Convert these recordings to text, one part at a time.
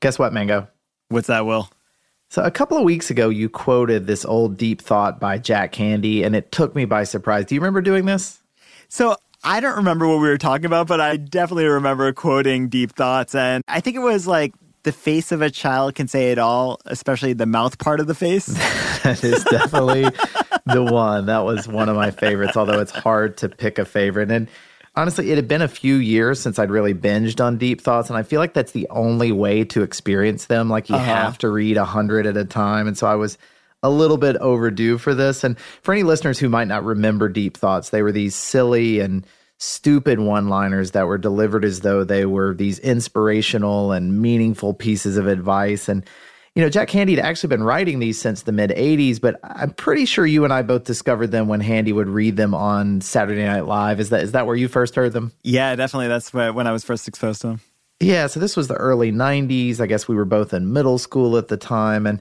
Guess what, Mango? What's that, Will? So, a couple of weeks ago, you quoted this old deep thought by Jack Handey, and it took me by surprise. Do you remember doing this? So, I don't remember what we were talking about, but I definitely remember quoting deep thoughts. And I think it was like, the face of a child can say it all, especially the mouth part of the face. that is definitely the one. That was one of my favorites, although it's hard to pick a favorite. And honestly, it had been a few years since I'd really binged on deep thoughts, and I feel like that's the only way to experience them. Like you uh-huh. have to read a hundred at a time, and so I was a little bit overdue for this. And for any listeners who might not remember deep thoughts, they were these silly and stupid one-liners that were delivered as though they were these inspirational and meaningful pieces of advice and you know, Jack Handey had actually been writing these since the mid 80s, but I'm pretty sure you and I both discovered them when Handey would read them on Saturday Night Live. Is that is that where you first heard them? Yeah, definitely. That's when I was first exposed to them. Yeah, so this was the early 90s. I guess we were both in middle school at the time. And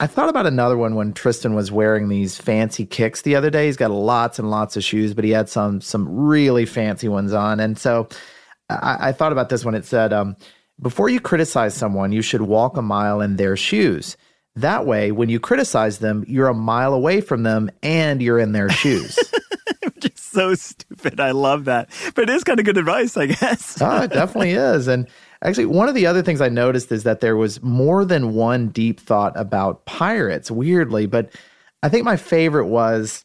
I thought about another one when Tristan was wearing these fancy kicks the other day. He's got lots and lots of shoes, but he had some some really fancy ones on. And so I, I thought about this when it said, um, before you criticize someone, you should walk a mile in their shoes. That way, when you criticize them, you're a mile away from them and you're in their shoes. Just so stupid. I love that. But it is kind of good advice, I guess. oh, it definitely is. And actually, one of the other things I noticed is that there was more than one deep thought about pirates, weirdly. But I think my favorite was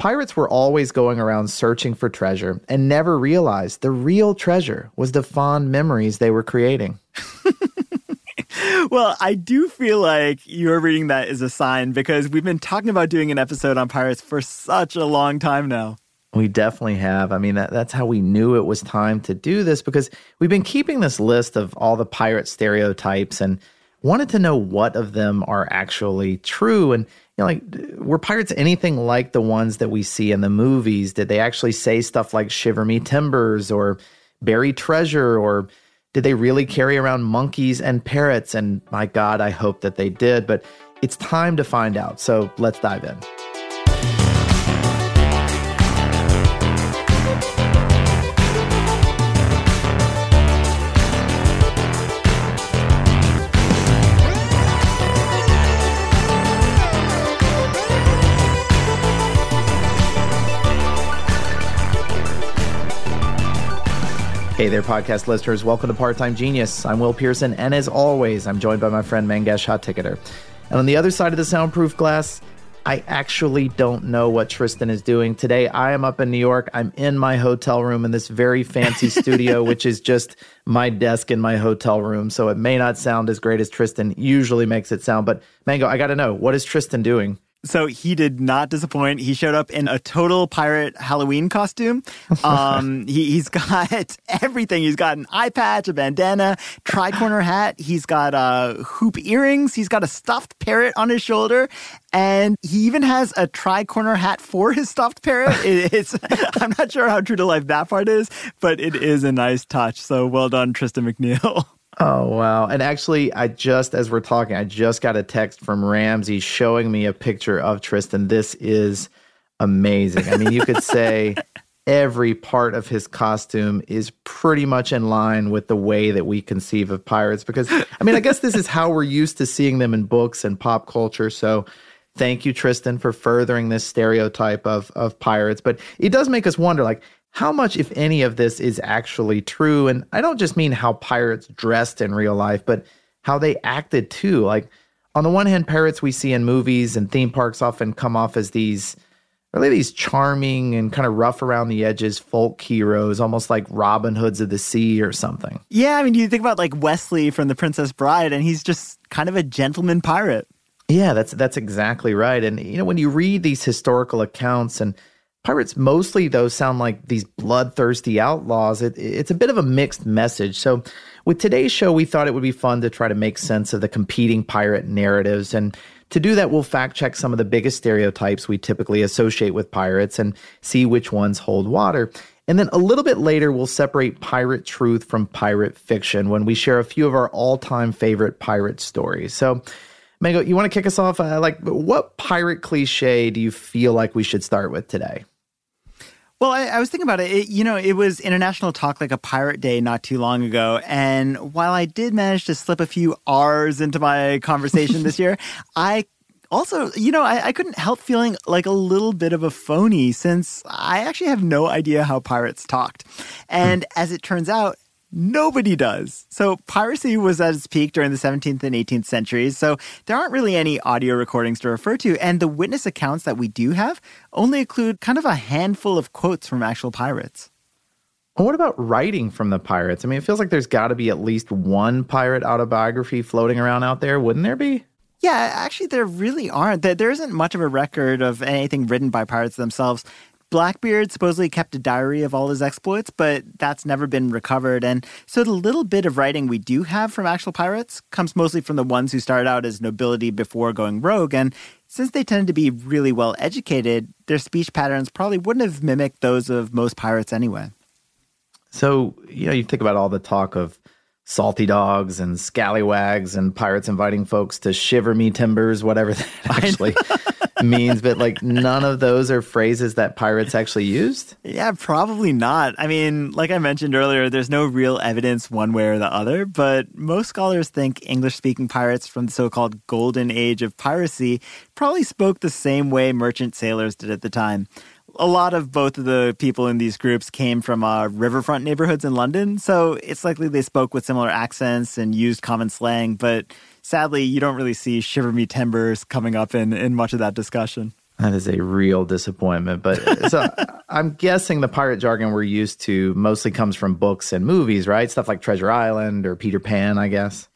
Pirates were always going around searching for treasure and never realized the real treasure was the fond memories they were creating. well, I do feel like you're reading that as a sign because we've been talking about doing an episode on pirates for such a long time now. We definitely have. I mean, that, that's how we knew it was time to do this because we've been keeping this list of all the pirate stereotypes and wanted to know what of them are actually true. And know, like were pirates anything like the ones that we see in the movies? Did they actually say stuff like "Shiver me timbers" or "Bury treasure" or did they really carry around monkeys and parrots? And my God, I hope that they did. But it's time to find out. So let's dive in. Hey there, podcast listeners. Welcome to Part Time Genius. I'm Will Pearson, and as always, I'm joined by my friend Mangesh Hattikudur. And on the other side of the soundproof glass, I actually don't know what Tristan is doing. Today, I am up in New York. I'm in my hotel room in this very fancy studio, which is just my desk in my hotel room. So it may not sound as great as Tristan usually makes it sound. But Mango, I got to know, what is Tristan doing? So he did not disappoint. He showed up in a total pirate Halloween costume. Um, he, has got everything. He's got an eye patch, a bandana, tri-corner hat. He's got uh, hoop earrings. He's got a stuffed parrot on his shoulder, and he even has a tri-corner hat for his stuffed parrot. it's I'm not sure how true to life that part is, but it is a nice touch. So well done, Tristan McNeil. Oh, wow. And actually, I just, as we're talking, I just got a text from Ramsey showing me a picture of Tristan. This is amazing. I mean, you could say every part of his costume is pretty much in line with the way that we conceive of pirates. Because, I mean, I guess this is how we're used to seeing them in books and pop culture. So, thank you, Tristan, for furthering this stereotype of, of pirates. But it does make us wonder, like, how much, if any, of this is actually true? And I don't just mean how pirates dressed in real life, but how they acted too. Like, on the one hand, pirates we see in movies and theme parks often come off as these really these charming and kind of rough around the edges folk heroes, almost like Robin Hoods of the Sea or something. Yeah, I mean, you think about like Wesley from The Princess Bride, and he's just kind of a gentleman pirate. Yeah, that's that's exactly right. And you know, when you read these historical accounts and Pirates mostly, though, sound like these bloodthirsty outlaws. It, it's a bit of a mixed message. So, with today's show, we thought it would be fun to try to make sense of the competing pirate narratives. And to do that, we'll fact check some of the biggest stereotypes we typically associate with pirates and see which ones hold water. And then a little bit later, we'll separate pirate truth from pirate fiction when we share a few of our all time favorite pirate stories. So, Mango, you want to kick us off? Uh, like, what pirate cliche do you feel like we should start with today? Well, I, I, was thinking about it. it. You know, it was International Talk Like a Pirate Day not too long ago. And while I did manage to slip a few R's into my conversation this year, I also, you know, I, I, couldn't help feeling like a little bit of a phony since I actually have no idea how pirates talked. And hmm. as it turns out, Nobody does. So piracy was at its peak during the 17th and 18th centuries. So there aren't really any audio recordings to refer to. And the witness accounts that we do have only include kind of a handful of quotes from actual pirates. Well, what about writing from the pirates? I mean, it feels like there's got to be at least one pirate autobiography floating around out there, wouldn't there be? Yeah, actually, there really aren't. There isn't much of a record of anything written by pirates themselves. Blackbeard supposedly kept a diary of all his exploits, but that's never been recovered. And so the little bit of writing we do have from actual pirates comes mostly from the ones who started out as nobility before going rogue. And since they tended to be really well educated, their speech patterns probably wouldn't have mimicked those of most pirates anyway. So, you know, you think about all the talk of salty dogs and scallywags and pirates inviting folks to shiver me timbers, whatever that actually means, but like none of those are phrases that pirates actually used? Yeah, probably not. I mean, like I mentioned earlier, there's no real evidence one way or the other, but most scholars think English speaking pirates from the so called golden age of piracy probably spoke the same way merchant sailors did at the time a lot of both of the people in these groups came from uh, riverfront neighborhoods in London, so it's likely they spoke with similar accents and used common slang. But sadly, you don't really see "shiver me timbers" coming up in in much of that discussion. That is a real disappointment. But so I'm guessing the pirate jargon we're used to mostly comes from books and movies, right? Stuff like Treasure Island or Peter Pan, I guess.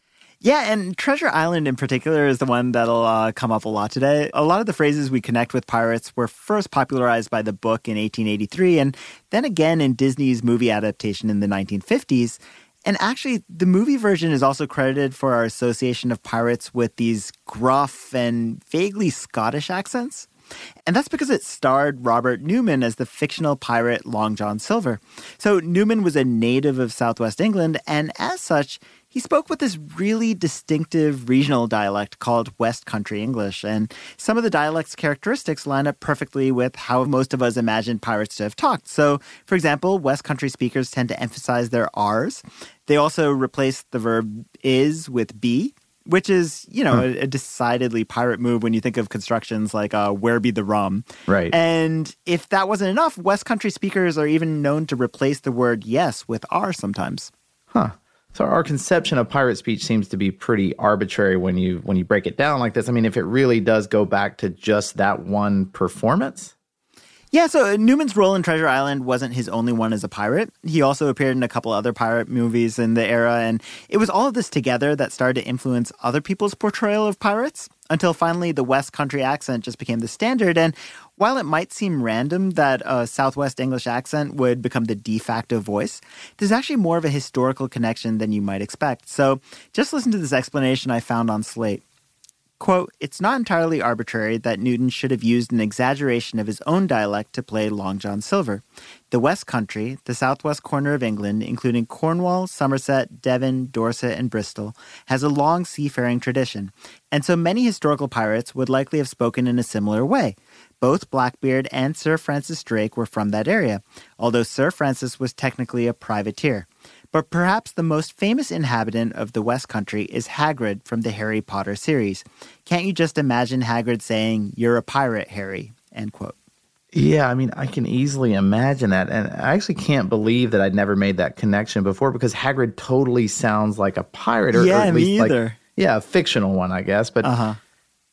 Yeah, and Treasure Island in particular is the one that'll uh, come up a lot today. A lot of the phrases we connect with pirates were first popularized by the book in 1883 and then again in Disney's movie adaptation in the 1950s. And actually, the movie version is also credited for our association of pirates with these gruff and vaguely Scottish accents. And that's because it starred Robert Newton as the fictional pirate Long John Silver. So Newton was a native of southwest England, and as such, he spoke with this really distinctive regional dialect called West Country English. And some of the dialect's characteristics line up perfectly with how most of us imagine pirates to have talked. So, for example, West Country speakers tend to emphasize their R's. They also replace the verb is with be which is you know a, a, decidedly pirate move when you think of constructions like uh, "Where be the rum." Right. And if that wasn't enough, West Country speakers are even known to replace the word "yes" with "r" sometimes. Huh. So our conception of pirate speech seems to be pretty arbitrary when you when you break it down like this. I mean, if it really does go back to just that one performance. Yeah, so uh, Newton's role in Treasure Island wasn't his only one as a pirate. He also appeared in a couple other pirate movies in the era, and it was all of this together that started to influence other people's portrayal of pirates until finally the West Country accent just became the standard. And while it might seem random that a Southwest English accent would become the de facto voice, there's actually more of a historical connection than you might expect. So just listen to this explanation I found on Slate. Quote, it's not entirely arbitrary that Newton should have used an exaggeration of his own dialect to play Long John Silver. The West Country, the southwest corner of England, including Cornwall, Somerset, Devon, Dorset, and Bristol, has a long seafaring tradition, and so many historical pirates would likely have spoken in a similar way. Both Blackbeard and Sir Francis Drake were from that area, although Sir Francis was technically a privateer. But perhaps the most famous inhabitant of the West Country is Hagrid from the Harry Potter series. Can't you just imagine Hagrid saying, You're a pirate, Harry? End quote. Yeah, I mean, I can easily imagine that. And I actually can't believe that I'd never made that connection before because Hagrid totally sounds like a pirate. Or, yeah, or at least either. Like, yeah, a fictional one, I guess. But uh-huh.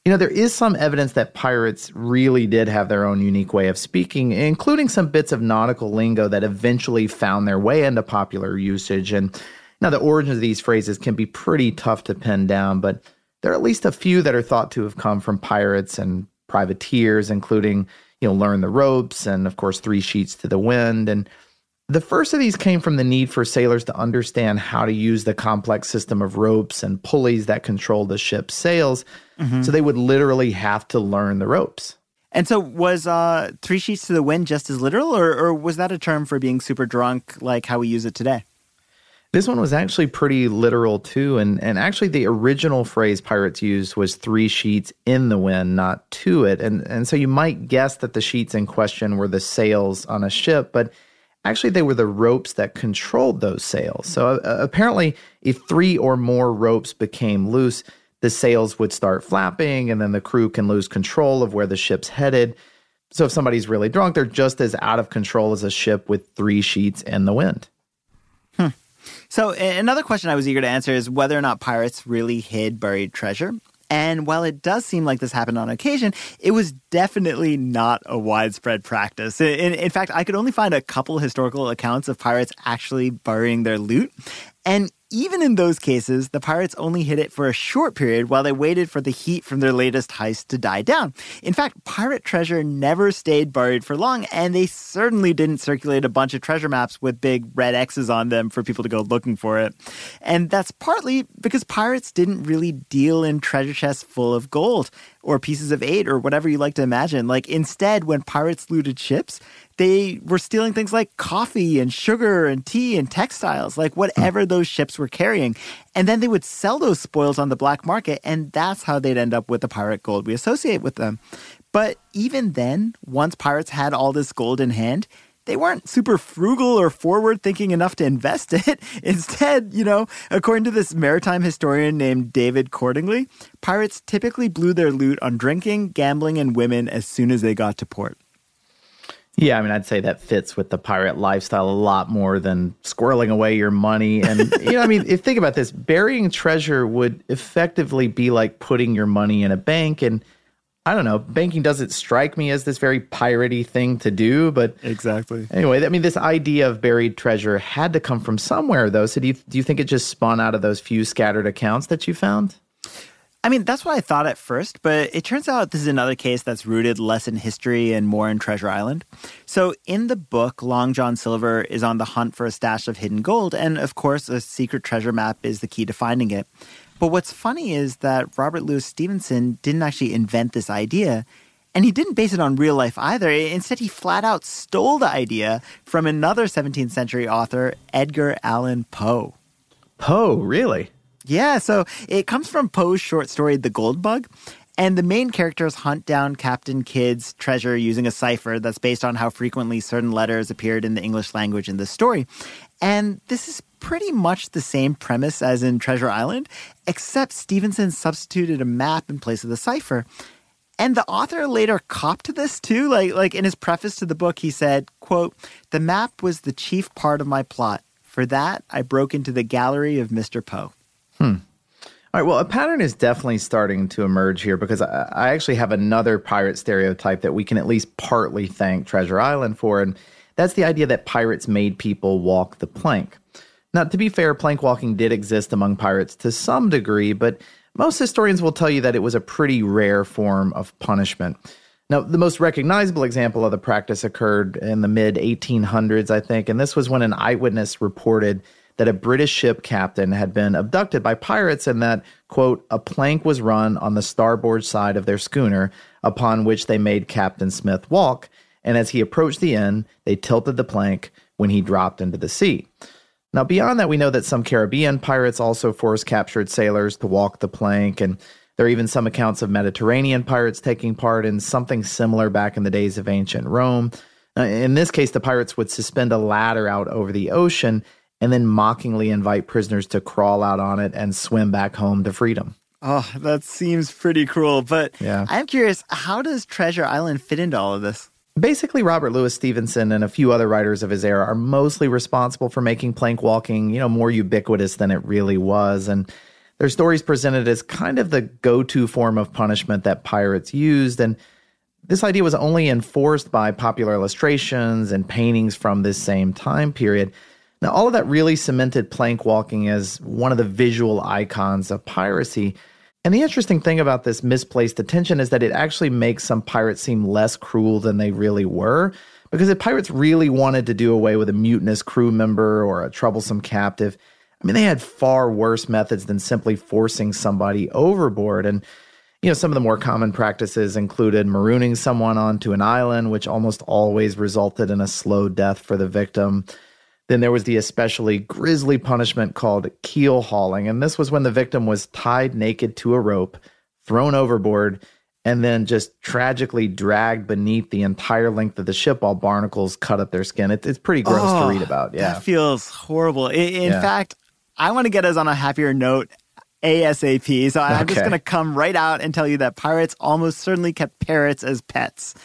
You know, there is some evidence that pirates really did have their own unique way of speaking, including some bits of nautical lingo that eventually found their way into popular usage. And now the origins of these phrases can be pretty tough to pin down, but there are at least a few that are thought to have come from pirates and privateers, including, you know, learn the ropes and, of course, three sheets to the wind. And the first of these came from the need for sailors to understand how to use the complex system of ropes and pulleys that control the ship's sails. Mm-hmm. So they would literally have to learn the ropes. And so, was uh, three sheets to the wind just as literal, or, or was that a term for being super drunk, like how we use it today? This one was actually pretty literal too, and and actually the original phrase pirates used was three sheets in the wind, not to it, and and so you might guess that the sheets in question were the sails on a ship, but Actually, they were the ropes that controlled those sails. So uh, apparently, if three or more ropes became loose, the sails would start flapping, and then the crew can lose control of where the ship's headed. So if somebody's really drunk, they're just as out of control as a ship with three sheets in the wind. Hmm. So another question I was eager to answer is whether or not pirates really hid buried treasure. And while it does seem like this happened on occasion, it was definitely not a widespread practice. In, in, fact, I could only find a couple historical accounts of pirates actually burying their loot. And even in those cases, the pirates only hid it for a short period while they waited for the heat from their latest heist to die down. In fact, pirate treasure never stayed buried for long, and they certainly didn't circulate a bunch of treasure maps with big red X's on them for people to go looking for it. And that's partly because pirates didn't really deal in treasure chests full of gold or pieces of eight or whatever you like to imagine. Like instead, when pirates looted ships, they were stealing things like coffee and sugar and tea and textiles, like whatever those ships were carrying. And then they would sell those spoils on the black market, and that's how they'd end up with the pirate gold we associate with them. But even then, once pirates had all this gold in hand, they weren't super frugal or forward thinking enough to invest it. Instead, you know, according to this maritime historian named David Cordingly, pirates typically blew their loot on drinking, gambling, and women as soon as they got to port. Yeah, I mean, I'd say that fits with the pirate lifestyle a lot more than squirreling away your money. And, you know, I mean, if think about this, burying treasure would effectively be like putting your money in a bank. And I don't know, banking doesn't strike me as this very piratey thing to do. But exactly. Anyway, I mean, this idea of buried treasure had to come from somewhere, though. So do you, do you think it just spun out of those few scattered accounts that you found? I mean, that's what I thought at first, but it turns out this is another case that's rooted less in history and more in Treasure Island. So, in the book, Long John Silver is on the hunt for a stash of hidden gold, and of course, a secret treasure map is the key to finding it. But what's funny is that Robert Louis Stevenson didn't actually invent this idea, and he didn't base it on real life either. Instead, he flat out stole the idea from another 17th century author, Edgar Allan Poe. Poe, really? Yeah, so it comes from Poe's short story, The Gold Bug. And the main characters hunt down Captain Kidd's treasure using a cipher that's based on how frequently certain letters appeared in the English language in the story. And this is pretty much the same premise as in Treasure Island, except Stevenson substituted a map in place of the cipher. And the author later copped to this too. Like like in his preface to the book, he said, quote, The map was the chief part of my plot. For that, I broke into the gallery of Mr. Poe. Hmm. All right, well, a pattern is definitely starting to emerge here because I, I, actually have another pirate stereotype that we can at least partly thank Treasure Island for, and that's the idea that pirates made people walk the plank. Now, to be fair, plank walking did exist among pirates to some degree, but most historians will tell you that it was a pretty rare form of punishment. Now, the most recognizable example of the practice occurred in the mid 1800s, I think, and this was when an eyewitness reported that a British ship captain had been abducted by pirates and that, quote, a plank was run on the starboard side of their schooner, upon which they made Captain Smith walk. And as he approached the end, they tilted the plank when he dropped into the sea. Now, beyond that, we know that some Caribbean pirates also forced captured sailors to walk the plank, and there are even some accounts of Mediterranean pirates taking part in something similar back in the days of ancient Rome. in this case, the pirates would suspend a ladder out over the ocean and then mockingly invite prisoners to crawl out on it and swim back home to freedom. Oh, that seems pretty cruel. But yeah. I'm curious, how does Treasure Island fit into all of this? Basically, Robert Louis Stevenson and a few other writers of his era are mostly responsible for making plank walking, you know, more ubiquitous than it really was. And their stories presented as kind of the go-to form of punishment that pirates used. And this idea was only enforced by popular illustrations and paintings from this same time period. Now, all of that really cemented plank walking as one of the visual icons of piracy. And the interesting thing about this misplaced attention is that it actually makes some pirates seem less cruel than they really were. Because if pirates really wanted to do away with a mutinous crew member or a troublesome captive, I mean, they had far worse methods than simply forcing somebody overboard. And, you know, some of the more common practices included marooning someone onto an island, which almost always resulted in a slow death for the victim then there was the especially grisly punishment called keel hauling. And this was when the victim was tied naked to a rope, thrown overboard, and then just tragically dragged beneath the entire length of the ship while barnacles cut up their skin. It, it's pretty gross oh, to read about. Yeah. That feels horrible. In, in yeah. fact, I want to get us on a happier note ASAP. So I'm okay. just going to come right out and tell you that pirates almost certainly kept parrots as pets.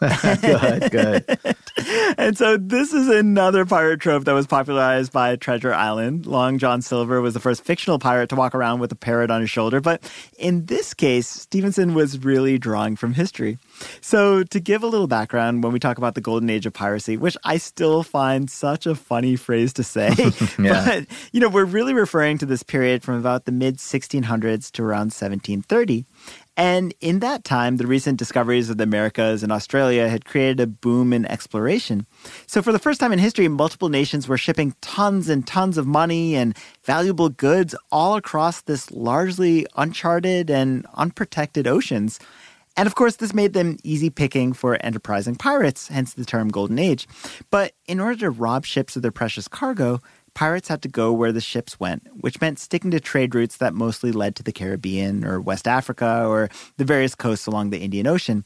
good, good. and so this is another pirate trope that was popularized by Treasure Island. Long John Silver was the first fictional pirate to walk around with a parrot on his shoulder, but in this case, Stevenson was really drawing from history. So to give a little background, when we talk about the golden age of piracy, which I still find such a funny phrase to say, yeah. but you know, we're really referring to this period from about the mid 1600s to around 1730. And in that time, the recent discoveries of the Americas and Australia had created a boom in exploration. So, for the first time in history, multiple nations were shipping tons and tons of money and valuable goods all across this largely uncharted and unprotected oceans. And of course, this made them easy picking for enterprising pirates, hence the term Golden Age. But in order to rob ships of their precious cargo, pirates had to go where the ships went, which meant sticking to trade routes that mostly led to the Caribbean or West Africa or the various coasts along the Indian Ocean.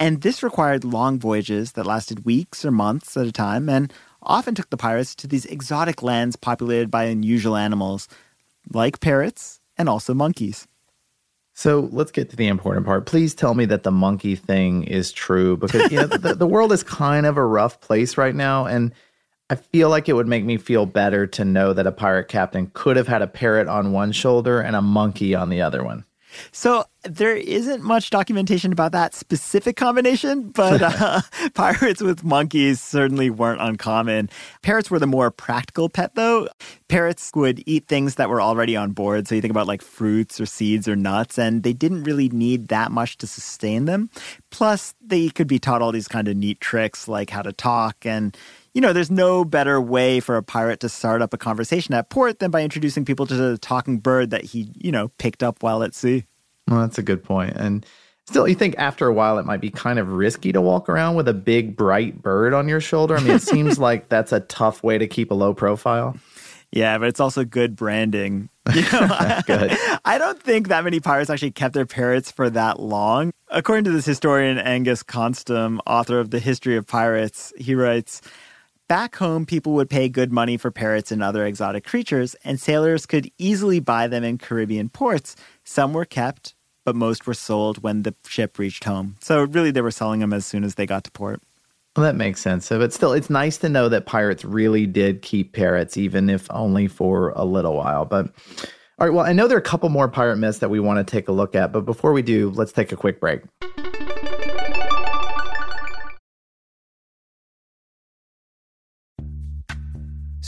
And this required long voyages that lasted weeks or months at a time and often took the pirates to these exotic lands populated by unusual animals like parrots and also monkeys. So let's get to the important part. Please tell me that the monkey thing is true because you know, the, the world is kind of a rough place right now. And I feel like it would make me feel better to know that a pirate captain could have had a parrot on one shoulder and a monkey on the other one. So there isn't much documentation about that specific combination, but uh, pirates with monkeys certainly weren't uncommon. Parrots were the more practical pet, though. Parrots would eat things that were already on board. So you think about like fruits or seeds or nuts, and they didn't really need that much to sustain them. Plus, they could be taught all these kind of neat tricks like how to talk and you know, there's no better way for a pirate to start up a conversation at port than by introducing people to the talking bird that he, you know, picked up while at sea. Well, that's a good point. And still, you think after a while it might be kind of risky to walk around with a big, bright bird on your shoulder? I mean, it seems like that's a tough way to keep a low profile. Yeah, but it's also good branding. You know, good. I don't think that many pirates actually kept their parrots for that long. According to this historian Angus Konstam, author of The History of Pirates, he writes Back home, people would pay good money for parrots and other exotic creatures, and sailors could easily buy them in Caribbean ports. Some were kept, but most were sold when the ship reached home. So, really, they were selling them as soon as they got to port. Well, that makes sense. So, but still, it's nice to know that pirates really did keep parrots, even if only for a little while. But All right, well, I know there are a couple more pirate myths that we want to take a look at, but before we do, let's take a quick break.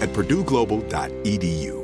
at purdueglobal.edu.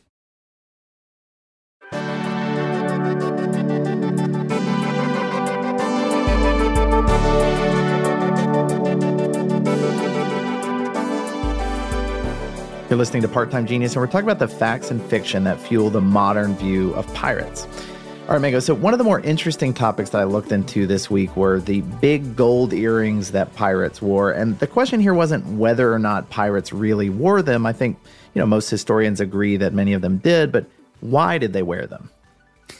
You're listening to Part Time Genius, and we're talking about the facts and fiction that fuel the modern view of pirates. All right, Mango. So, one of the more interesting topics that I looked into this week were the big gold earrings that pirates wore. And the question here wasn't whether or not pirates really wore them. I think, you know, most historians agree that many of them did, but why did they wear them?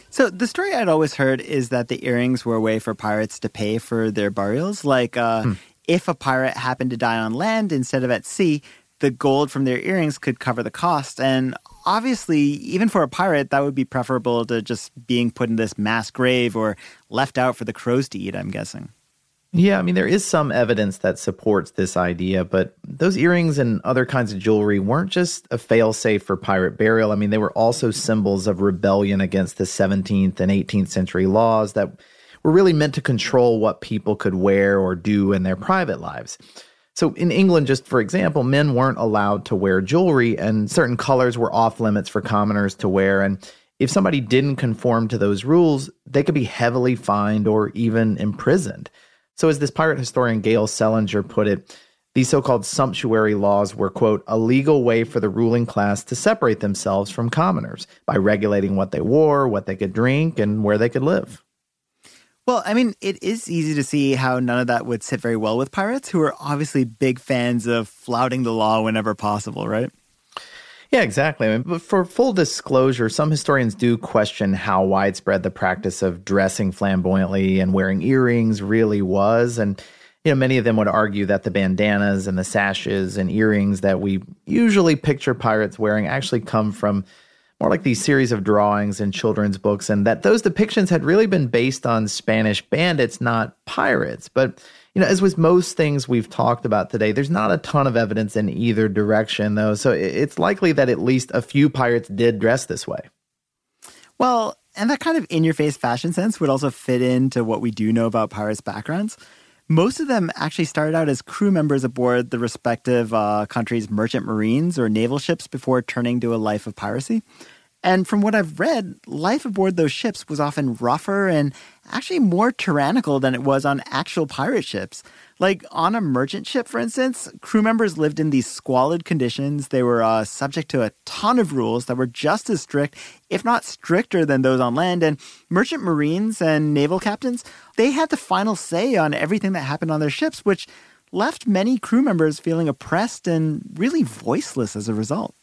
So the story I'd always heard is that the earrings were a way for pirates to pay for their burials. Like uh, hmm. if a pirate happened to die on land instead of at sea, the gold from their earrings could cover the cost. And obviously, even for a pirate, that would be preferable to just being put in this mass grave or left out for the crows to eat, I'm guessing. Yeah, I mean, there is some evidence that supports this idea, but those earrings and other kinds of jewelry weren't just a failsafe for pirate burial. I mean, they were also symbols of rebellion against the 17th and 18th century laws that were really meant to control what people could wear or do in their private lives. So in England, just for example, men weren't allowed to wear jewelry, and certain colors were off limits for commoners to wear. And if somebody didn't conform to those rules, they could be heavily fined or even imprisoned. So, as this pirate historian Gail Selinger put it, these so called sumptuary laws were, quote, a legal way for the ruling class to separate themselves from commoners by regulating what they wore, what they could drink, and where they could live. Well, I mean, it is easy to see how none of that would sit very well with pirates, who are obviously big fans of flouting the law whenever possible, right? Yeah, exactly. I mean, but for full disclosure, some historians do question how widespread the practice of dressing flamboyantly and wearing earrings really was. And, you know, many of them would argue that the bandanas and the sashes and earrings that we usually picture pirates wearing actually come from more like these series of drawings in children's books, and that those depictions had really been based on Spanish bandits, not pirates. But, you know, as with most things we've talked about today, there's not a ton of evidence in either direction, though. So it's likely that at least a few pirates did dress this way. Well, And that kind of in your face fashion sense would also fit into what we do know about pirates' backgrounds. Most of them actually started out as crew members aboard the respective uh, country's merchant marines or naval ships before turning to a life of piracy. And from what I've read, life aboard those ships was often rougher and actually more tyrannical than it was on actual pirate ships. Like on a merchant ship, for instance, crew members lived in these squalid conditions. They were uh, subject to a ton of rules that were just as strict, if not stricter, than those on land. And merchant marines and naval captains, they had the final say on everything that happened on their ships, which left many crew members feeling oppressed and really voiceless as a result.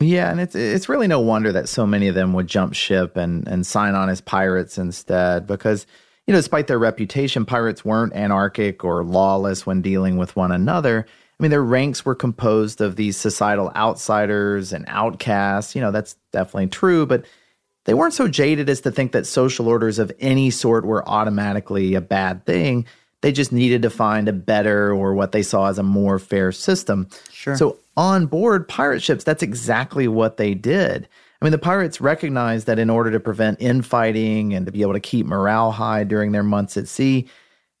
Yeah, and it's it's really no wonder that so many of them would jump ship and and sign on as pirates instead because you know, despite their reputation, pirates weren't anarchic or lawless when dealing with one another. I mean, their ranks were composed of these societal outsiders and outcasts. You know, that's definitely true, but they weren't so jaded as to think that social orders of any sort were automatically a bad thing. They just needed to find a better or what they saw as a more fair system. Sure. So on board pirate ships, that's exactly what they did. I mean, the pirates recognized that in order to prevent infighting and to be able to keep morale high during their months at sea,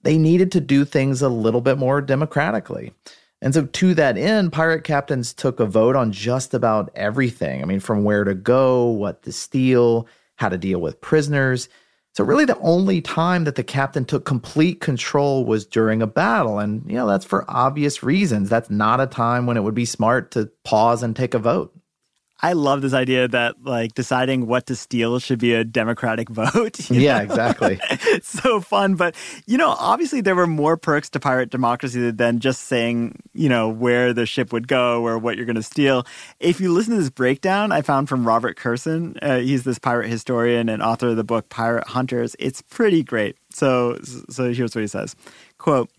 they needed to do things a little bit more democratically. And so, to that end, pirate captains took a vote on just about everything. I mean, from where to go, what to steal, how to deal with prisoners. So, really, the only time that the captain took complete control was during a battle. And, you know, that's for obvious reasons. That's not a time when it would be smart to pause and take a vote. I love this idea that like deciding what to steal should be a democratic vote. Yeah, know? exactly. it's so fun. But, you know, obviously there were more perks to pirate democracy than just saying, you know, where the ship would go or what you're going to steal. If you listen to this breakdown I found from Robert Kurson, uh, he's this pirate historian and author of the book Pirate Hunters, it's pretty great. So, so here's what he says. Quote,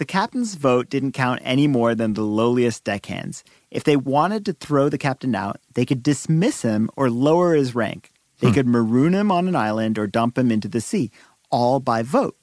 the captain's vote didn't count any more than the lowliest deckhands. If they wanted to throw the captain out, they could dismiss him or lower his rank. They hmm. could maroon him on an island or dump him into the sea, all by vote.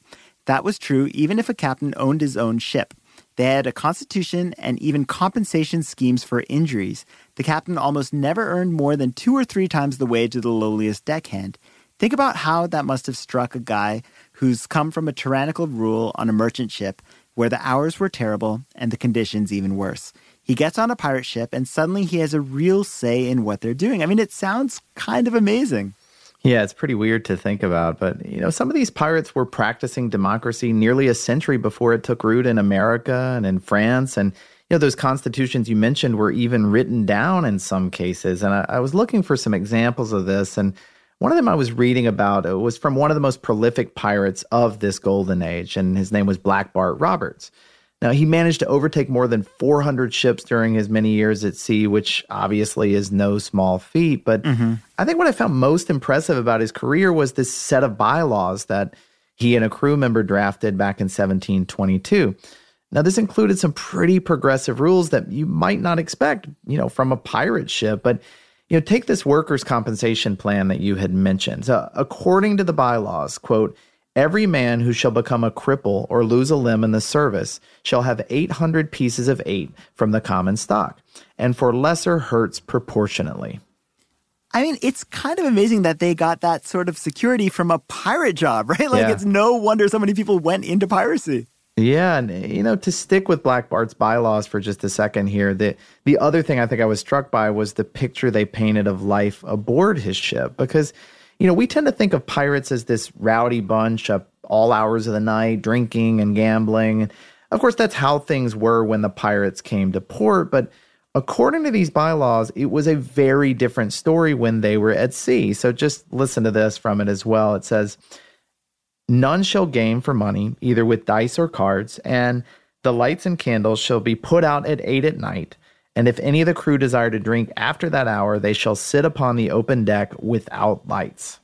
That was true even if a captain owned his own ship. They had a constitution and even compensation schemes for injuries. The captain almost never earned more than two or three times the wage of the lowliest deckhand. Think about how that must have struck a guy who's come from a tyrannical rule on a merchant ship where the hours were terrible and the conditions even worse. He gets on a pirate ship and suddenly he has a real say in what they're doing. I mean, it sounds kind of amazing. Yeah, it's pretty weird to think about. But, you know, some of these pirates were practicing democracy nearly a century before it took root in America and in France. And, you know, those constitutions you mentioned were even written down in some cases. And I, I was looking for some examples of this. And one of them I was reading about was from one of the most prolific pirates of this golden age. And his name was Black Bart Roberts. Now, he managed to overtake more than 400 ships during his many years at sea, which obviously is no small feat. But mm-hmm. I think what I found most impressive about his career was this set of bylaws that he and a crew member drafted back in 1722. Now, this included some pretty progressive rules that you might not expect, you know, from a pirate ship. But, you know, take this workers' compensation plan that you had mentioned. So, according to the bylaws, quote, Every man who shall become a cripple or lose a limb in the service shall have 800 pieces of eight from the common stock, and for lesser hurts proportionately. I mean, it's kind of amazing that they got that sort of security from a pirate job, right? Like, yeah. it's no wonder so many people went into piracy. Yeah, and you know, to stick with Black Bart's bylaws for just a second here, the the other thing I think I was struck by was the picture they painted of life aboard his ship because you know, we tend to think of pirates as this rowdy bunch up all hours of the night, drinking and gambling. Of course, that's how things were when the pirates came to port, but according to these bylaws, it was a very different story when they were at sea. So just listen to this from it as well. It says, None shall game for money, either with dice or cards, and the lights and candles shall be put out at eight at night and if any of the crew desire to drink after that hour, they shall sit upon the open deck without lights.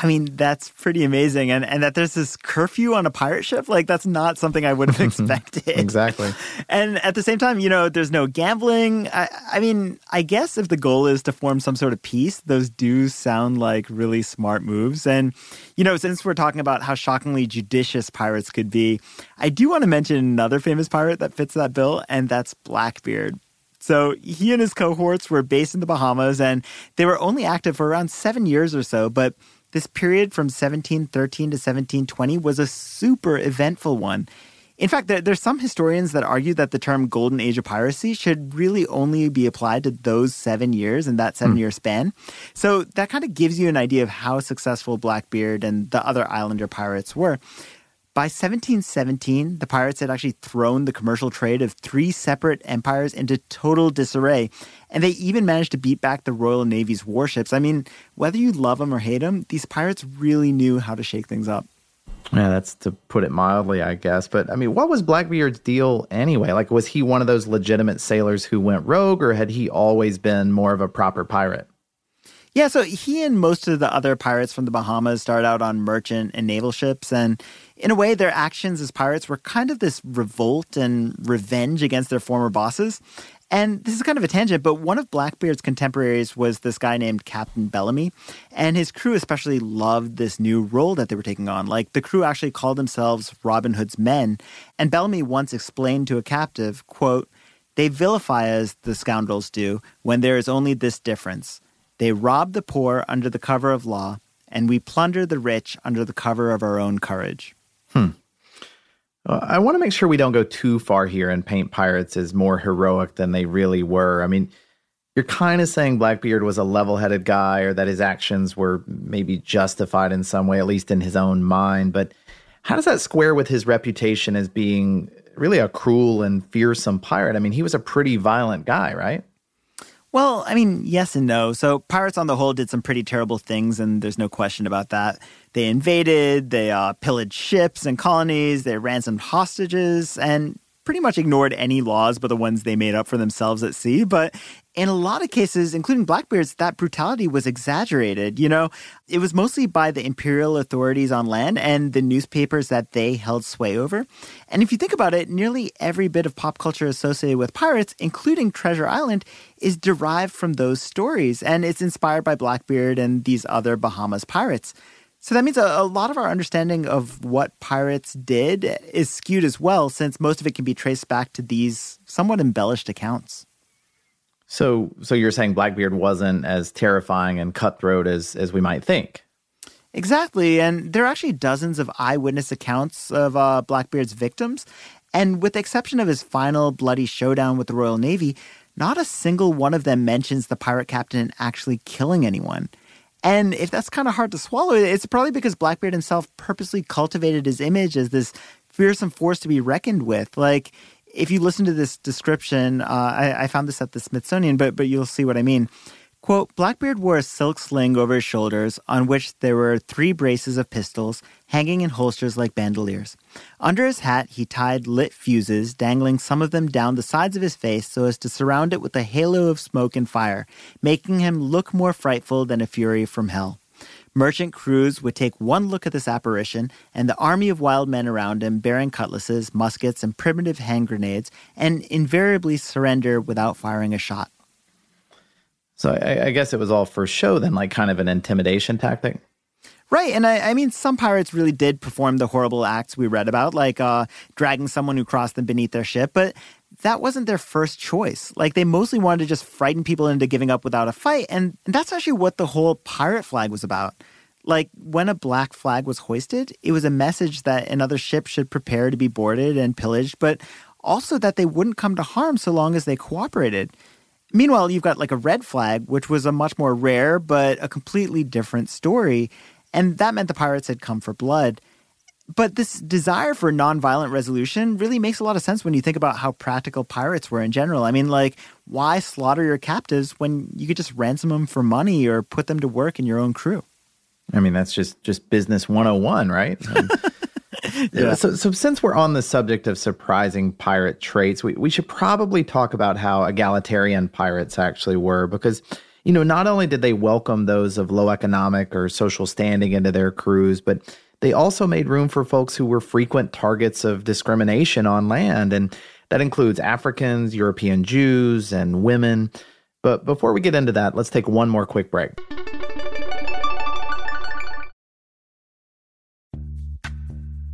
I mean, that's pretty amazing. And and that there's this curfew on a pirate ship, like that's not something I would have expected. exactly. And at the same time, you know, there's no gambling. I, I mean, I guess if the goal is to form some sort of peace, those do sound like really smart moves. And, you know, since we're talking about how shockingly judicious pirates could be, I do want to mention another famous pirate that fits that bill, and that's Blackbeard. So he and his cohorts were based in the Bahamas and they were only active for around seven years or so. But this period from 1713 to 1720 was a super eventful one. In fact, there, there's some historians that argue that the term golden age of piracy should really only be applied to those seven years and that seven hmm. year span. So that kind of gives you an idea of how successful Blackbeard and the other islander pirates were. By 1717, the pirates had actually thrown the commercial trade of three separate empires into total disarray. And they even managed to beat back the Royal Navy's warships. I mean, whether you love them or hate them, these pirates really knew how to shake things up. Yeah, that's to put it mildly, I guess. But I mean, what was Blackbeard's deal anyway? Like, was he one of those legitimate sailors who went rogue, or had he always been more of a proper pirate? Yeah, so he and most of the other pirates from the Bahamas started out on merchant and naval ships. And in a way, their actions as pirates were kind of this revolt and revenge against their former bosses. And this is kind of a tangent, but one of Blackbeard's contemporaries was this guy named Captain Bellamy. And his crew especially loved this new role that they were taking on. Like the crew actually called themselves Robin Hood's men. And Bellamy once explained to a captive, quote, they vilify us, the scoundrels do, when there is only this difference. They rob the poor under the cover of law, and we plunder the rich under the cover of our own courage. Hmm. I want to make sure we don't go too far here and paint pirates as more heroic than they really were. I mean, you're kind of saying Blackbeard was a level headed guy or that his actions were maybe justified in some way, at least in his own mind. But how does that square with his reputation as being really a cruel and fearsome pirate? I mean, he was a pretty violent guy, right? Well, I mean, yes and no. So, pirates on the whole did some pretty terrible things, and there's no question about that. They invaded, they uh, pillaged ships and colonies, they ransomed hostages, and pretty much ignored any laws but the ones they made up for themselves at sea. But in a lot of cases, including Blackbeard's, that brutality was exaggerated. You know, it was mostly by the imperial authorities on land and the newspapers that they held sway over. And if you think about it, nearly every bit of pop culture associated with pirates, including Treasure Island, is derived from those stories. And it's inspired by Blackbeard and these other Bahamas pirates. So that means a, a, lot of our understanding of what pirates did is skewed as well, since most of it can be traced back to these somewhat embellished accounts. So, so you're saying Blackbeard wasn't as terrifying and cutthroat as as we might think? Exactly, and there are actually dozens of eyewitness accounts of uh, Blackbeard's victims, and with the exception of his final bloody showdown with the Royal Navy, not a single one of them mentions the pirate captain actually killing anyone. And if that's kind of hard to swallow, it's probably because Blackbeard himself purposely cultivated his image as this fearsome force to be reckoned with. Like, if you listen to this description, uh, I, I, found this at the Smithsonian, but but you'll see what I mean. Quote, Blackbeard wore a silk sling over his shoulders on which there were three braces of pistols hanging in holsters like bandoliers. Under his hat, he tied lit fuses, dangling some of them down the sides of his face so as to surround it with a halo of smoke and fire, making him look more frightful than a fury from hell. Merchant crews would take one look at this apparition and the army of wild men around him bearing cutlasses, muskets, and primitive hand grenades, and invariably surrender without firing a shot. So I, I, guess it was all for show, then, like kind of an intimidation tactic. Right, and I, I, mean, some pirates really did perform the horrible acts we read about, like uh, dragging someone who crossed them beneath their ship. But that wasn't their first choice. Like they mostly wanted to just frighten people into giving up without a fight, and that's actually what the whole pirate flag was about. Like when a black flag was hoisted, it was a message that another ship should prepare to be boarded and pillaged, but also that they wouldn't come to harm so long as they cooperated. Meanwhile, you've got like a red flag, which was a much more rare but a completely different story. And that meant the pirates had come for blood. But this desire for nonviolent resolution really makes a lot of sense when you think about how practical pirates were in general. I mean, like, why slaughter your captives when you could just ransom them for money or put them to work in your own crew? I mean, that's just just business 101, right? Um, yeah. So, so since we're on the subject of surprising pirate traits, we, we should probably talk about how egalitarian pirates actually were because, you know, not only did they welcome those of low economic or social standing into their crews, but they also made room for folks who were frequent targets of discrimination on land. And that includes Africans, European Jews, and women. But before we get into that, let's take one more quick break.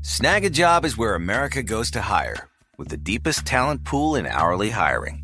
Snagajob is where America goes to hire, with the deepest talent pool in hourly hiring.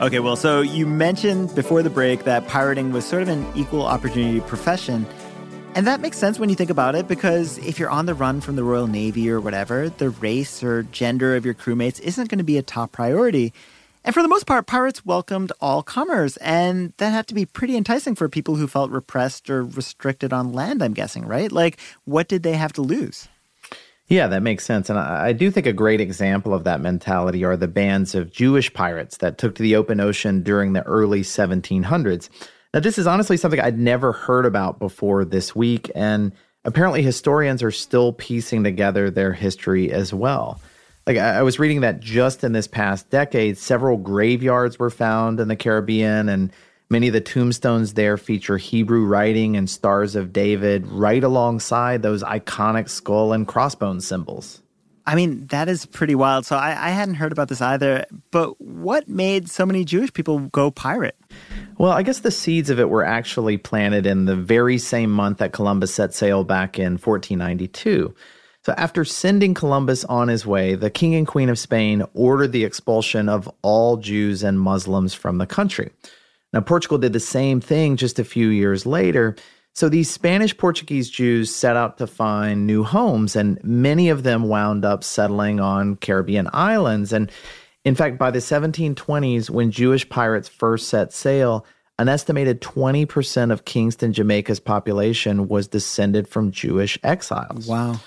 Okay, well, so you mentioned before the break that pirating was sort of an equal opportunity profession. And that makes sense when you think about it because if you're on the run from the Royal Navy or whatever, the race or gender of your crewmates isn't going to be a top priority. And for the most part, pirates welcomed all comers, and that had to be pretty enticing for people who felt repressed or restricted on land, I'm guessing, right? Like, what did they have to lose? Yeah, that makes sense. And I, I, do think a great example of that mentality are the bands of Jewish pirates that took to the open ocean during the early 1700s. Now, this is honestly something I'd never heard about before this week, and apparently historians are still piecing together their history as well. Like, I, I was reading that just in this past decade, several graveyards were found in the Caribbean, and Many of the tombstones there feature Hebrew writing and stars of David right alongside those iconic skull and crossbones symbols. I mean, that is pretty wild. So I, I, hadn't heard about this either. But what made so many Jewish people go pirate? Well, I guess the seeds of it were actually planted in the very same month that Columbus set sail back in 1492. So after sending Columbus on his way, the king and queen of Spain ordered the expulsion of all Jews and Muslims from the country. Now, Portugal did the same thing just a few years later. So these Spanish Portuguese Jews set out to find new homes, and many of them wound up settling on Caribbean islands. And in fact, by the 1720s, when Jewish pirates first set sail, an estimated 20% of Kingston, Jamaica's population was descended from Jewish exiles. Wow.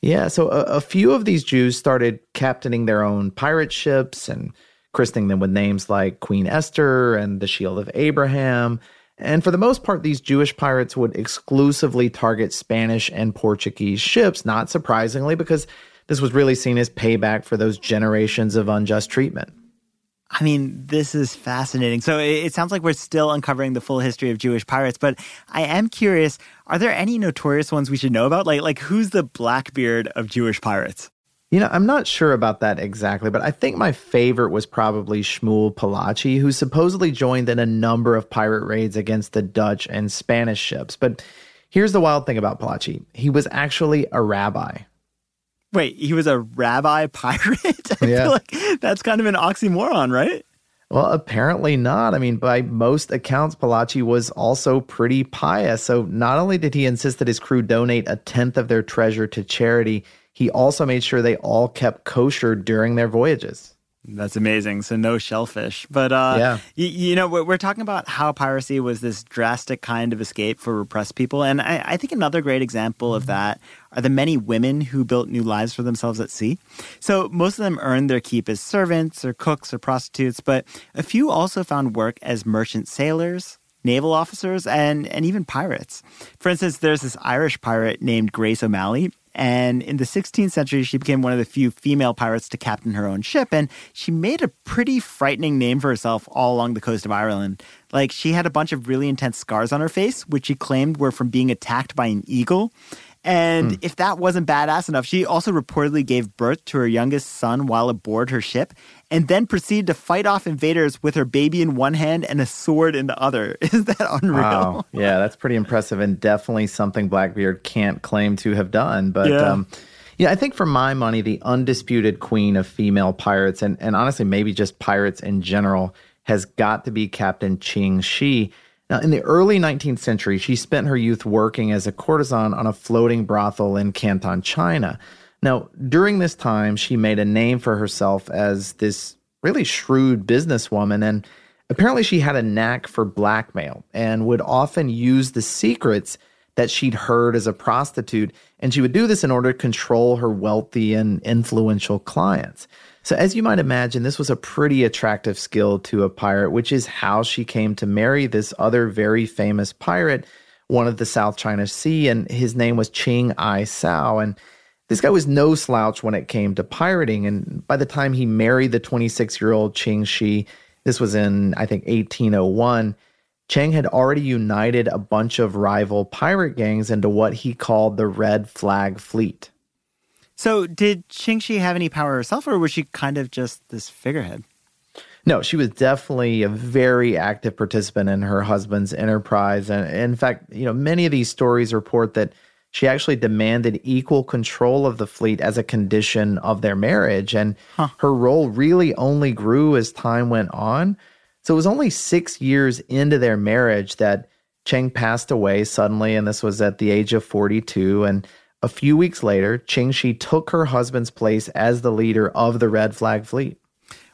Yeah, so a, a few of these Jews started captaining their own pirate ships and christening them with names like Queen Esther and the Shield of Abraham. And for the most part, these Jewish pirates would exclusively target Spanish and Portuguese ships, not surprisingly, because this was really seen as payback for those generations of unjust treatment. I mean, this is fascinating. So it sounds like we're still uncovering the full history of Jewish pirates, but I am curious, are there any notorious ones we should know about? Like like who's the Blackbeard of Jewish pirates? You know, I'm not sure about that exactly, but I think my favorite was probably Shmuel Palachi, who supposedly joined in a number of pirate raids against the Dutch and Spanish ships. But here's the wild thing about Palachi he was actually a rabbi. Wait, he was a rabbi pirate? I yeah. feel like that's kind of an oxymoron, right? Well, apparently not. I mean, by most accounts, Palachi was also pretty pious. So not only did he insist that his crew donate a tenth of their treasure to charity, he also made sure they all kept kosher during their voyages. That's amazing. So no shellfish, but uh, yeah, y- you know we're, talking about how piracy was this drastic kind of escape for repressed people, and I, I, think another great example of that are the many women who built new lives for themselves at sea. So most of them earned their keep as servants or cooks or prostitutes, but a few also found work as merchant sailors, naval officers, and and even pirates. For instance, there's this Irish pirate named Grace O'Malley, and in the 16th century, she became one of the few female pirates to captain her own ship. And she made a pretty frightening name for herself all along the coast of Ireland. Like, she had a bunch of really intense scars on her face, which she claimed were from being attacked by an eagle. And hmm. if that wasn't badass enough, she also reportedly gave birth to her youngest son while aboard her ship and then proceeded to fight off invaders with her baby in one hand and a sword in the other. Is that unreal? Wow. Yeah, that's pretty impressive and definitely something Blackbeard can't claim to have done. But yeah. Um, yeah, I think for my money, the undisputed queen of female pirates, and, and honestly, maybe just pirates in general, has got to be Captain Ching Shih. Now, in the early 19th century, she spent her youth working as a courtesan on a floating brothel in Canton, China. Now, during this time, she made a name for herself as this really shrewd businesswoman, and apparently she had a knack for blackmail and would often use the secrets that she'd heard as a prostitute, and she would do this in order to control her wealthy and influential clients. So, as you might imagine, this was a pretty attractive skill to a pirate, which is how she came to marry this other very famous pirate, one of the South China Sea, and his name was Ching Ai Sao. And this guy was no slouch when it came to pirating. And by the time he married the 26 year old Ching Shih, this was in, I think, 1801. Chang had already united a bunch of rival pirate gangs into what he called the Red Flag Fleet. So, did Ching Shih have any power herself, or was she kind of just this figurehead? No, she was definitely a very active participant in her husband's enterprise. And in fact, you know, many of these stories report that she actually demanded equal control of the fleet as a condition of their marriage. And huh. her role really only grew as time went on. So it was only six years into their marriage that Cheng passed away suddenly. And this was at the age of 42. And a few weeks later, Ching Shih took her husband's place as the leader of the Red Flag Fleet.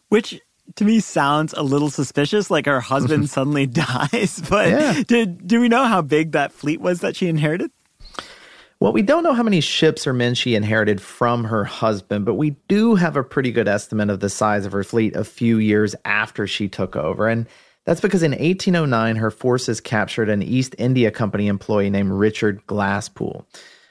Which to me sounds a little suspicious, like her husband suddenly dies. But yeah. did do we know how big that fleet was that she inherited? Well, we don't know how many ships or men she inherited from her husband, but we do have a pretty good estimate of the size of her fleet a few years after she took over. And that's because in 1809, her forces captured an East India Company employee named Richard Glasspool.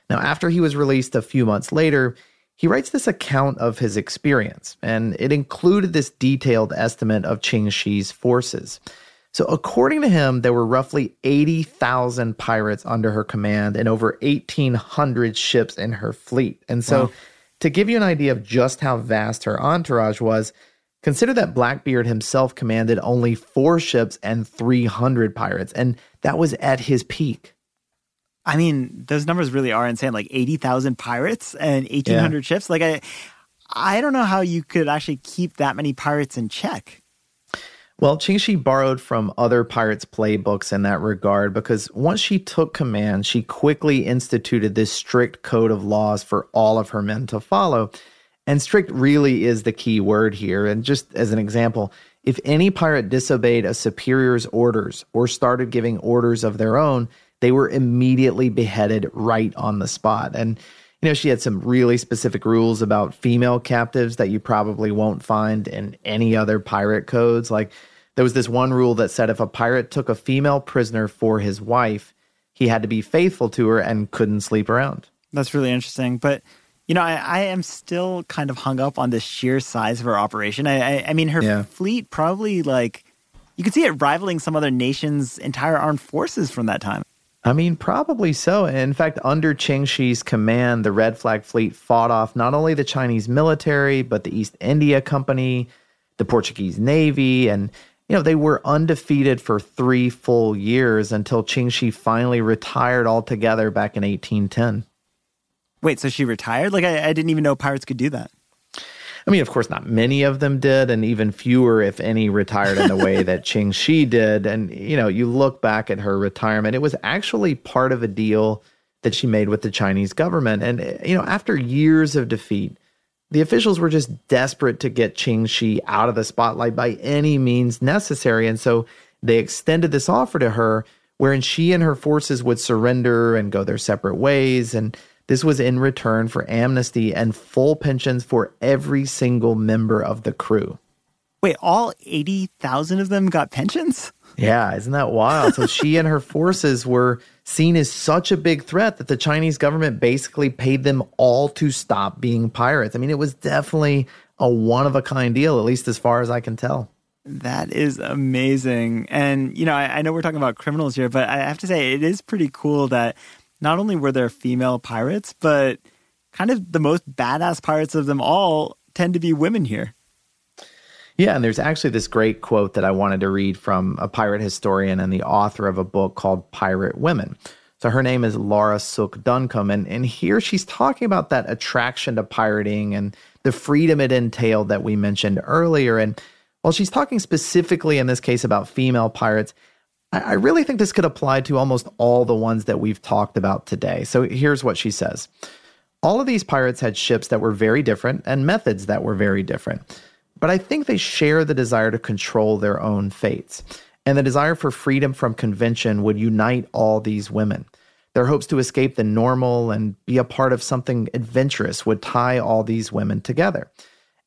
Now, after he was released a few months later, he writes this account of his experience, and it included this detailed estimate of Ching Shih's forces. So, according to him, there were roughly 80,000 pirates under her command and over 1,800 ships in her fleet. And so, wow. to give you an idea of just how vast her entourage was, consider that Blackbeard himself commanded only four ships and 300 pirates, and that was at his peak. I mean, those numbers really are insane. Like eighty thousand pirates and eighteen hundred yeah. ships. Like I, I don't know how you could actually keep that many pirates in check. Well, Ching Shih borrowed from other pirates' playbooks in that regard because once she took command, she quickly instituted this strict code of laws for all of her men to follow. And strict really is the key word here. And just as an example, if any pirate disobeyed a superior's orders or started giving orders of their own, they were immediately beheaded right on the spot. And, you know, she had some really specific rules about female captives that you probably won't find in any other pirate codes. Like, there was this one rule that said if a pirate took a female prisoner for his wife, he had to be faithful to her and couldn't sleep around. That's really interesting. But, you know, I, I am still kind of hung up on the sheer size of her operation. I, I, I mean, her yeah. fleet probably like you could see it rivaling some other nation's entire armed forces from that time. I mean, probably so. In fact, under Ching Shih's command, the Red Flag Fleet fought off not only the Chinese military, but the East India Company, the Portuguese Navy, and you know, they were undefeated for three full years until Ching Shih finally retired altogether back in 1810. Wait, so she retired? Like, I, I didn't even know pirates could do that. I mean, of course, not many of them did, and even fewer, if any, retired in the way that Ching Shih did. And, you know, you look back at her retirement, it was actually part of a deal that she made with the Chinese government. And, you know, after years of defeat, the officials were just desperate to get Ching Shih out of the spotlight by any means necessary. And so they extended this offer to her, wherein she and her forces would surrender and go their separate ways. And this was in return for amnesty and full pensions for every single member of the crew. Wait, all 80,000 of them got pensions? Yeah, isn't that wild? So she and her forces were seen as such a big threat that the Chinese government basically paid them all to stop being pirates. I mean, it was definitely a one of a kind deal, at least as far as I can tell. That is amazing. And, you know, I, I, know we're talking about criminals here, but I have to say, it is pretty cool that not only were there female pirates, but kind of the most badass pirates of them all tend to be women here. Yeah, and there's actually this great quote that I wanted to read from a pirate historian and the author of a book called Pirate Women. So her name is Laura Sook Duncombe, and, and here she's talking about that attraction to pirating and the freedom it entailed that we mentioned earlier. And while she's talking specifically in this case about female pirates, I really think this could apply to almost all the ones that we've talked about today. So here's what she says All of these pirates had ships that were very different and methods that were very different. But I think they share the desire to control their own fates. And the desire for freedom from convention would unite all these women. Their hopes to escape the normal and be a part of something adventurous would tie all these women together.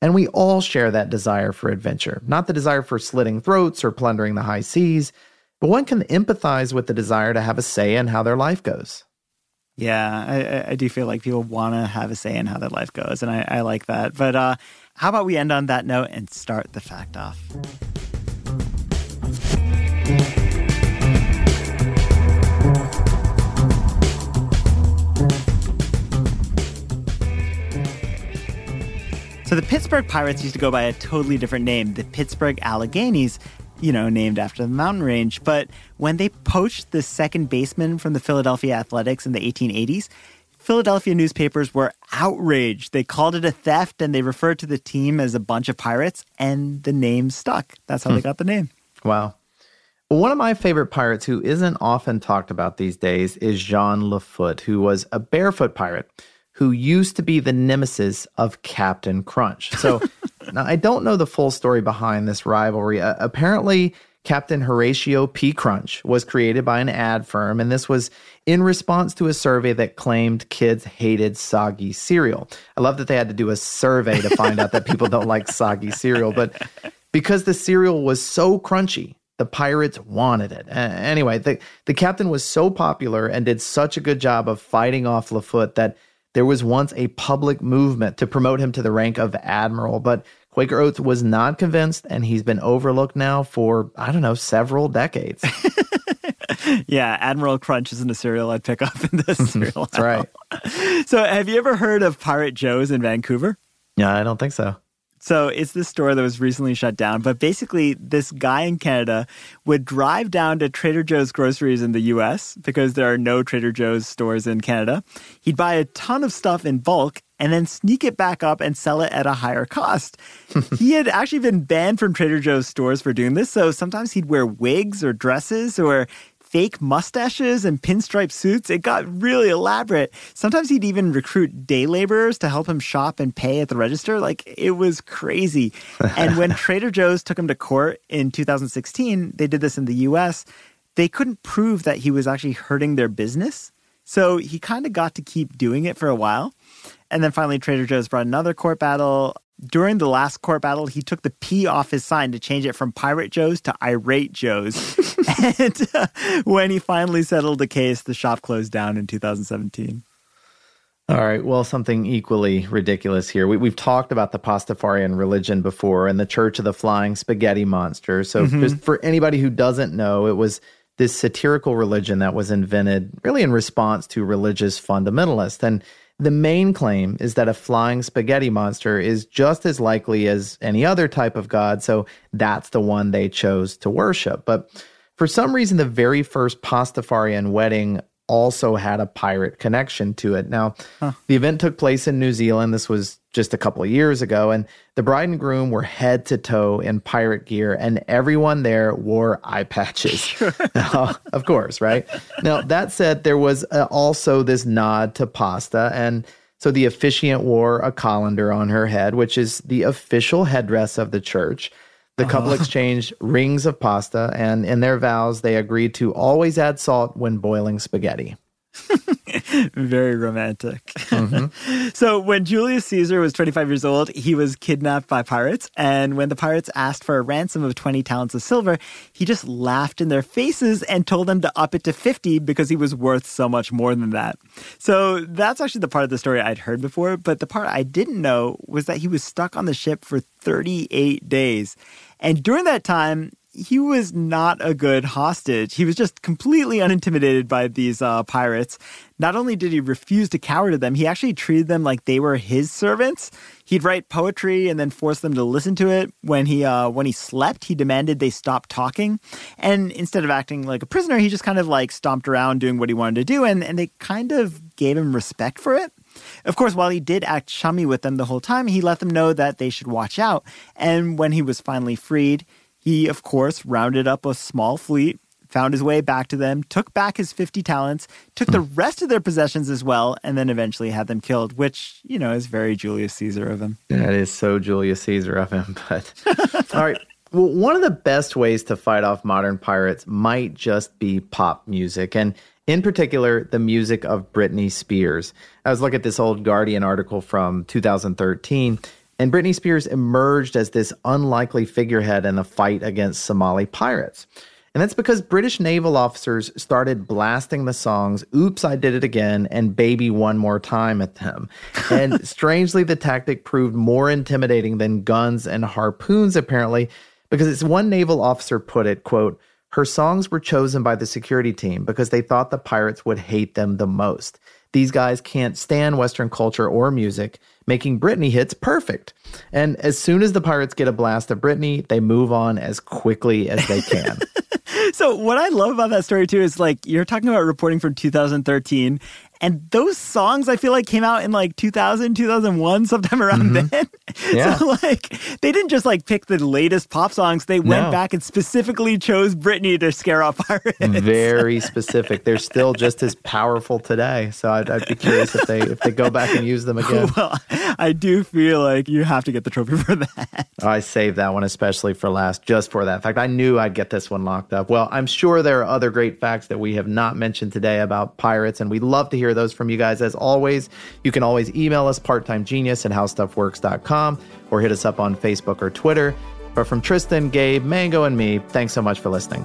And we all share that desire for adventure, not the desire for slitting throats or plundering the high seas, but one can empathize with the desire to have a say in how their life goes. Yeah, I, I do feel like people want to have a say in how their life goes, and I, I like that. But uh, how about we end on that note and start the fact off? So the Pittsburgh Pirates used to go by a totally different name, the Pittsburgh Alleghenys, you know, named after the mountain range. But when they poached the second baseman from the Philadelphia Athletics in the 1880s, Philadelphia newspapers were outraged. They called it a theft and they referred to the team as a bunch of pirates, and the name stuck. That's how hmm. they got the name. Wow. One of my favorite pirates who isn't often talked about these days is Jean Lafitte, who was a barefoot pirate who used to be the nemesis of Captain Crunch. So now I don't know the full story behind this rivalry. Uh, apparently, Captain Horatio P. Crunch was created by an ad firm, and this was in response to a survey that claimed kids hated soggy cereal. I love that they had to do a survey to find out that people don't like soggy cereal, but because the cereal was so crunchy, the pirates wanted it. Uh, anyway, the, the captain was so popular and did such a good job of fighting off Lafitte that there was once a public movement to promote him to the rank of admiral, but Quaker Oats was not convinced, and he's been overlooked now for, I don't know, several decades. yeah, Admiral Crunch isn't a cereal I'd pick up in this cereal. That's right. So, have you ever heard of Pirate Joe's in Vancouver? Yeah, I don't think so. So it's this store that was recently shut down. But basically, this guy in Canada would drive down to Trader Joe's groceries in the US because there are no Trader Joe's stores in Canada. He'd buy a ton of stuff in bulk and then sneak it back up and sell it at a higher cost. he had actually been banned from Trader Joe's stores for doing this. So sometimes he'd wear wigs or dresses or fake mustaches and pinstripe suits. It got really elaborate. Sometimes he'd even recruit day laborers to help him shop and pay at the register. Like it was crazy. and when Trader Joe's took him to court in 2016, they did this in the US, they couldn't prove that he was actually hurting their business. So he kind of got to keep doing it for a while. And then finally, Trader Joe's brought another court battle during the last court battle, he took the P off his sign to change it from Pirate Joe's to Irate Joe's. and uh, when he finally settled the case, the shop closed down in 2017. All right. Well, something equally ridiculous here. We, have talked about the Pastafarian religion before and the Church of the Flying Spaghetti Monster. So, mm-hmm. just for anybody who doesn't know, it was this satirical religion that was invented really in response to religious fundamentalists. And the main claim is that a flying spaghetti monster is just as likely as any other type of god, so that's the one they chose to worship. But for some reason, the very first Pastafarian wedding also had a pirate connection to it. Now, huh. the event took place in New Zealand. This was just a couple of years ago, and the bride and groom were head to toe in pirate gear, and everyone there wore eye patches. of course, right? Now, that said, there was uh, also this nod to pasta, and so the officiant wore a colander on her head, which is the official headdress of the church. The couple uh-huh. exchanged rings of pasta, and in their vows, they agreed to always add salt when boiling spaghetti. Very romantic. Mm-hmm. so, when Julius Caesar was 25 years old, he was kidnapped by pirates. And when the pirates asked for a ransom of 20 talents of silver, he just laughed in their faces and told them to up it to 50 because he was worth so much more than that. So, that's actually the part of the story I'd heard before. But the part I didn't know was that he was stuck on the ship for 38 days. And during that time, he was not a good hostage. He was just completely unintimidated by these uh, pirates. Not only did he refuse to cower to them, he actually treated them like they were his servants. He'd write poetry and then force them to listen to it. When he uh, when he slept, he demanded they stop talking. And instead of acting like a prisoner, he just kind of like stomped around doing what he wanted to do, and, and they kind of gave him respect for it. Of course, while he did act chummy with them the whole time, he let them know that they should watch out. And when he was finally freed, he, of course, rounded up a small fleet, found his way back to them, took back his 50 talents, took the hmm. rest of their possessions as well, and then eventually had them killed, which, you know, is very Julius Caesar of him. That is so Julius Caesar of him. But all right. Well, one of the best ways to fight off modern pirates might just be pop music, and in particular, the music of Britney Spears. I was looking at this old Guardian article from 2013 and Britney Spears emerged as this unlikely figurehead in the fight against Somali pirates. And that's because British naval officers started blasting the songs Oops, I Did It Again and Baby One More Time at them. And strangely, the tactic proved more intimidating than guns and harpoons, apparently, because as one naval officer put it, quote, her songs were chosen by the security team because they thought the pirates would hate them the most. These guys can't stand Western culture or music, making Britney hits perfect. And as soon as the Pirates get a blast of Britney, they move on as quickly as they can. so, what I love about that story too is like you're talking about reporting from 2013, and those songs I feel like came out in like 2000, 2001, sometime around mm-hmm. then. Yeah. So like they didn't just like pick the latest pop songs. They went no. back and specifically chose Britney to scare off pirates. Very specific. They're still just as powerful today. So I'd, I'd, be curious if they if they go back and use them again. Well, I do feel like you have to get the trophy for that. I saved that one especially for last, just for that. Fact, I knew I'd get this one locked up. Well, I'm sure there are other great facts that we have not mentioned today about pirates, and we'd love to hear hear those from you guys as always. You can always email us parttimegenius at howstuffworks.com or hit us up on Facebook or Twitter. But from Tristan, Gabe, Mango, and me, thanks so much for listening.